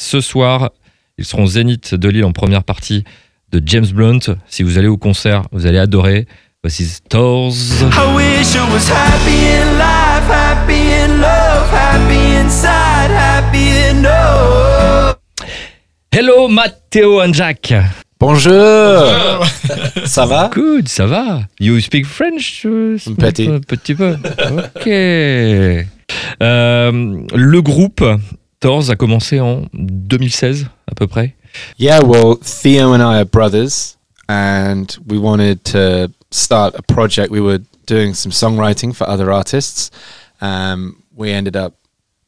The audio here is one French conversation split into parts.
Ce soir, ils seront Zénith de Lille en première partie de James Blunt. Si vous allez au concert, vous allez adorer. Voici Stores. I wish I was happy in life, happy in love, happy inside, happy in love. Hello Matteo and Jack. Bonjour Ça va? Good, ça va. You speak French euh, Un petit. Un petit peu. Ok. Euh, le groupe Stores a commencé en 2016 à peu près. Yeah, well, Theo and I are brothers, and we wanted to start a project. We were doing some songwriting for other artists. Um, we ended up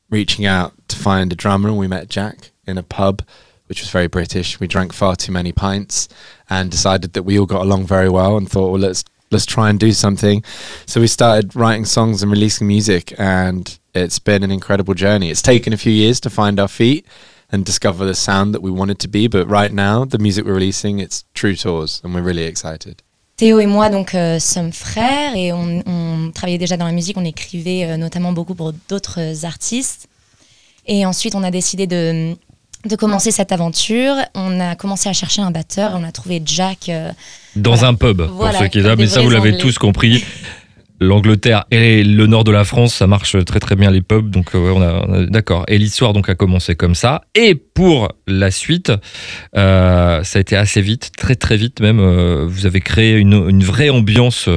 reaching out to find a drummer, and we met Jack in a pub, which was very British. We drank far too many pints, and decided that we all got along very well, and thought, well, let's let's try and do something. So we started writing songs and releasing music, and it's been an incredible journey. It's taken a few years to find our feet and discover the sound that we wanted to be, but right now, the music we're releasing, it's true tours, and we're really excited. Théo et moi donc euh, sommes frères et on, on travaillait déjà dans la musique, on écrivait euh, notamment beaucoup pour d'autres artistes. Et ensuite on a décidé de, de commencer cette aventure. On a commencé à chercher un batteur, on a trouvé Jack. euh, Dans Voilà. un pub, Voilà, pour ceux qui des mais ça vous l'avez tous compris. L'Angleterre et le nord de la France, ça marche très très bien les pubs, donc euh, on a, d'accord. Et l'histoire donc a commencé comme ça. Et pour la suite, euh, ça a été assez vite, très très vite même. euh, vous avez créé une, vraie ambiance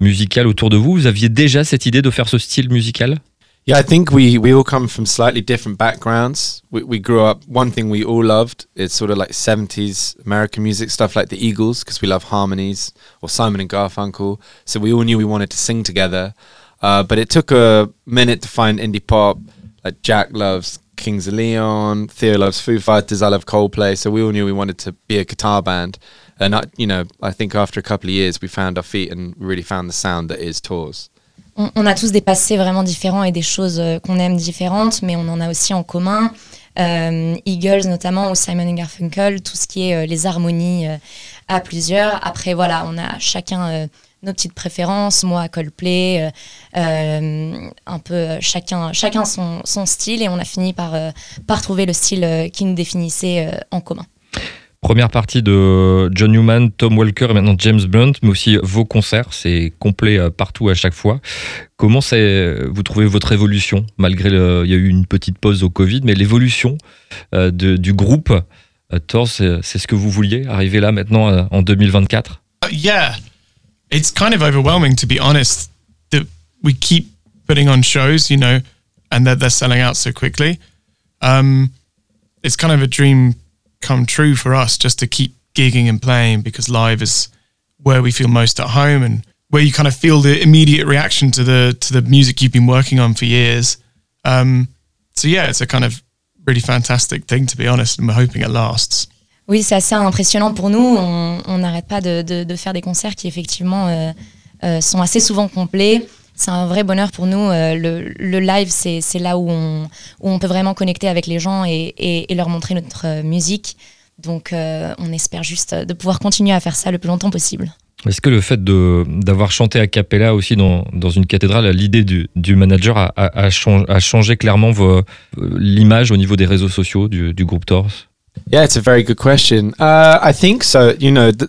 musicale autour de vous. Vous aviez déjà cette idée de faire ce style musical? Yeah, I think we, we all come from slightly different backgrounds. We, we grew up, one thing we all loved is sort of like 70s American music, stuff like the Eagles, because we love harmonies, or Simon and Garfunkel. So we all knew we wanted to sing together. Uh, but it took a minute to find indie pop. Like Jack loves Kings of Leon, Theo loves Foo Fighters, I love Coldplay. So we all knew we wanted to be a guitar band. And, I, you know, I think after a couple of years, we found our feet and really found the sound that is Tours. On, a tous des passés vraiment différents et des choses euh, qu'on aime différentes, mais on en a aussi en commun. Euh, Eagles notamment ou Simon Garfunkel, tout ce qui est euh, les harmonies à plusieurs. Après voilà, on a chacun nos petites préférences. Moi Coldplay, un peu chacun chacun son, style et on a fini par par trouver le style qui nous définissait en commun. Première partie de John Newman, Tom Walker et maintenant James Blunt, mais aussi vos concerts, c'est complet euh, partout à chaque fois. Comment c'est, vous trouvez votre évolution Malgré, il y a eu une petite pause au Covid, mais l'évolution euh, du groupe euh, Thor, c'est ce que vous vouliez arriver là maintenant euh, en 2024 Uh, yeah, it's kind of overwhelming to be honest. That we keep putting on shows, you know, and that they're selling out so quickly. Um, it's kind of a dream come true for us just to keep gigging and playing because live is where we feel most at home and where you kind of feel the immediate reaction to the to the music you've been working on for years. Um, so yeah, it's a kind of really fantastic thing to be honest, and we're hoping it lasts. Oui, c'est assez impressionnant pour nous. On n'arrête pas de, de- de faire des concerts qui effectivement euh, euh, sont assez souvent complets. C'est un vrai bonheur pour nous. Euh, le, le live, c'est là où on, où on peut vraiment connecter avec les gens et, et- et leur montrer notre euh, musique. Donc euh, on espère juste de pouvoir continuer à faire ça le plus longtemps possible. Est-ce que le fait d'avoir chanté a cappella aussi dans, dans une cathédrale, l'idée du, du manager a, a- a chang- a changé clairement l'image au niveau des réseaux sociaux du, du groupe Thor Yeah, it's a very good question. Uh, I think so. You know, the,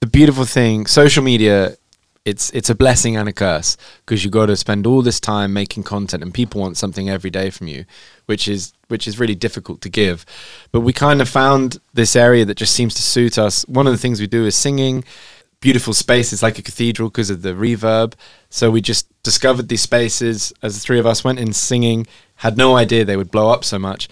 the beautiful thing, social media, it's it's a blessing and a curse because you got to spend all this time making content, and people want something every day from you, which is which is really difficult to give. But we kind of found this area that just seems to suit us. One of the things we do is singing. Beautiful spaces like a cathedral because of the reverb. So we just discovered these spaces as the three of us went in singing. Had no idea they would blow up so much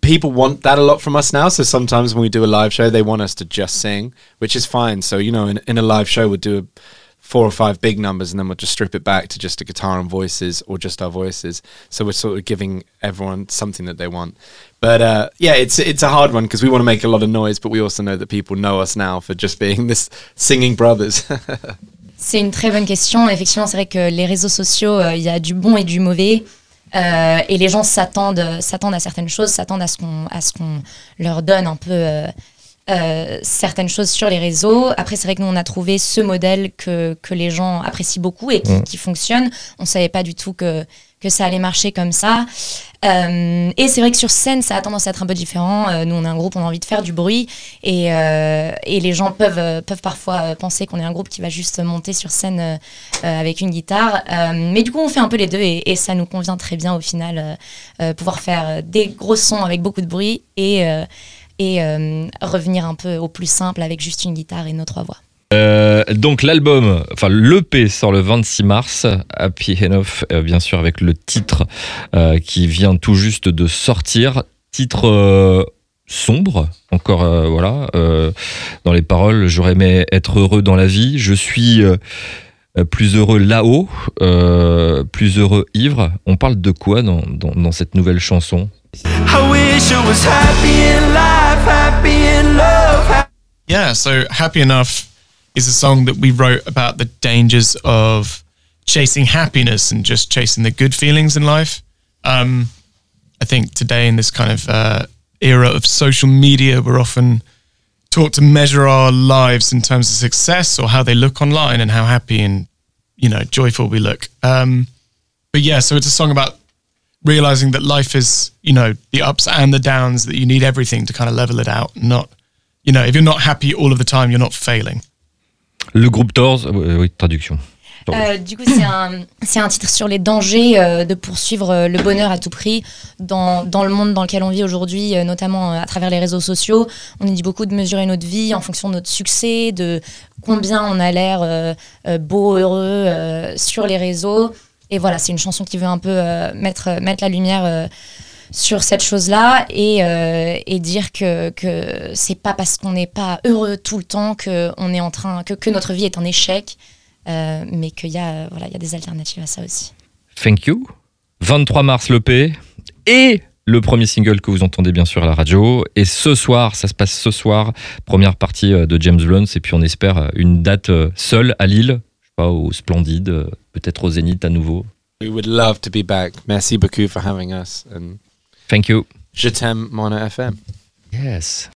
people want that a lot from us now. So sometimes when we do a live show, they want us to just sing, which is fine. So you know, in, in a live show, we'll do a, four or five big numbers, and then we'll just strip it back to just a guitar and voices, or just our voices. So we're sort of giving everyone something that they want. But uh, yeah, it's it's a hard one because we want to make a lot of noise, but we also know that people know us now for just being this singing brothers. C'est une très bonne question. Effectivement, c'est vrai que les réseaux sociaux, euh, il y a du bon et du mauvais. Euh, et les gens s'attendent, s'attendent à certaines choses, s'attendent à ce qu'on, à ce qu'on leur donne un peu euh, certaines choses sur les réseaux. Après, c'est vrai que nous, on a trouvé ce modèle que, que les gens apprécient beaucoup et qui, qui fonctionne. On savait pas du tout que, que ça allait marcher comme ça. Euh, et c'est vrai que sur scène, ça a tendance à être un peu différent. Euh, nous, on est un groupe, on a envie de faire du bruit. Et, euh, et les gens peuvent, peuvent parfois penser qu'on est un groupe qui va juste monter sur scène avec une guitare. Euh, mais du coup, on fait un peu les deux et, et ça nous convient très bien au final. pouvoir faire des gros sons avec beaucoup de bruit et, euh, et euh, revenir un peu au plus simple avec juste une guitare et nos trois voix. Euh, donc l'album, enfin l'EP sort le 26 mars, Happy Enough, euh, bien sûr avec le titre euh, qui vient tout juste de sortir, titre euh, sombre, encore euh, voilà, euh, dans les paroles, j'aurais aimé être heureux dans la vie, je suis plus heureux là-haut, euh, plus heureux ivre. On parle de quoi dans, dans, dans cette nouvelle chanson? I wish I was happy in life, Yeah, so Happy Enough is a song that we wrote about the dangers of chasing happiness and just chasing the good feelings in life. Um, I think today, in this kind of uh, era of social media, we're often taught to measure our lives in terms of success or how they look online and how happy and you know joyful we look. Um, but yeah, so it's a song about realizing that life is you know the ups and the downs that you need everything to kind of level it out not you know if you're not happy all of the time you're not failing Le groupe Doors, euh, oui, traduction. Euh, du coup, c'est un, c'est un titre sur les dangers euh, de poursuivre euh, le bonheur à tout prix dans, dans le monde dans lequel on vit aujourd'hui, euh, notamment euh, à travers les réseaux sociaux. On nous dit beaucoup de mesurer notre vie en fonction de notre succès, de combien on a l'air euh, euh, beau, heureux euh, sur les réseaux. Et voilà, c'est une chanson qui veut un peu euh, mettre, mettre la lumière euh, sur cette chose-là et, euh, dire que, que c'est pas parce qu'on n'est pas heureux tout le temps que, on est en train, que, que notre vie est en échec. Euh, mais qu'il y, a, euh, voilà, il y a des alternatives à ça aussi. Thank You. 23 mars l'EP et le premier single que vous entendez bien sûr à la radio. Et ce soir, ça se passe ce soir, première partie euh, de James Blunt. Et puis on espère euh, une date euh, seule à Lille, je sais pas, au Splendide, euh, peut-être au Zénith à nouveau. We would love to be back. Merci beaucoup for having us. And Thank you. je t'aime, Mono FM. Yes.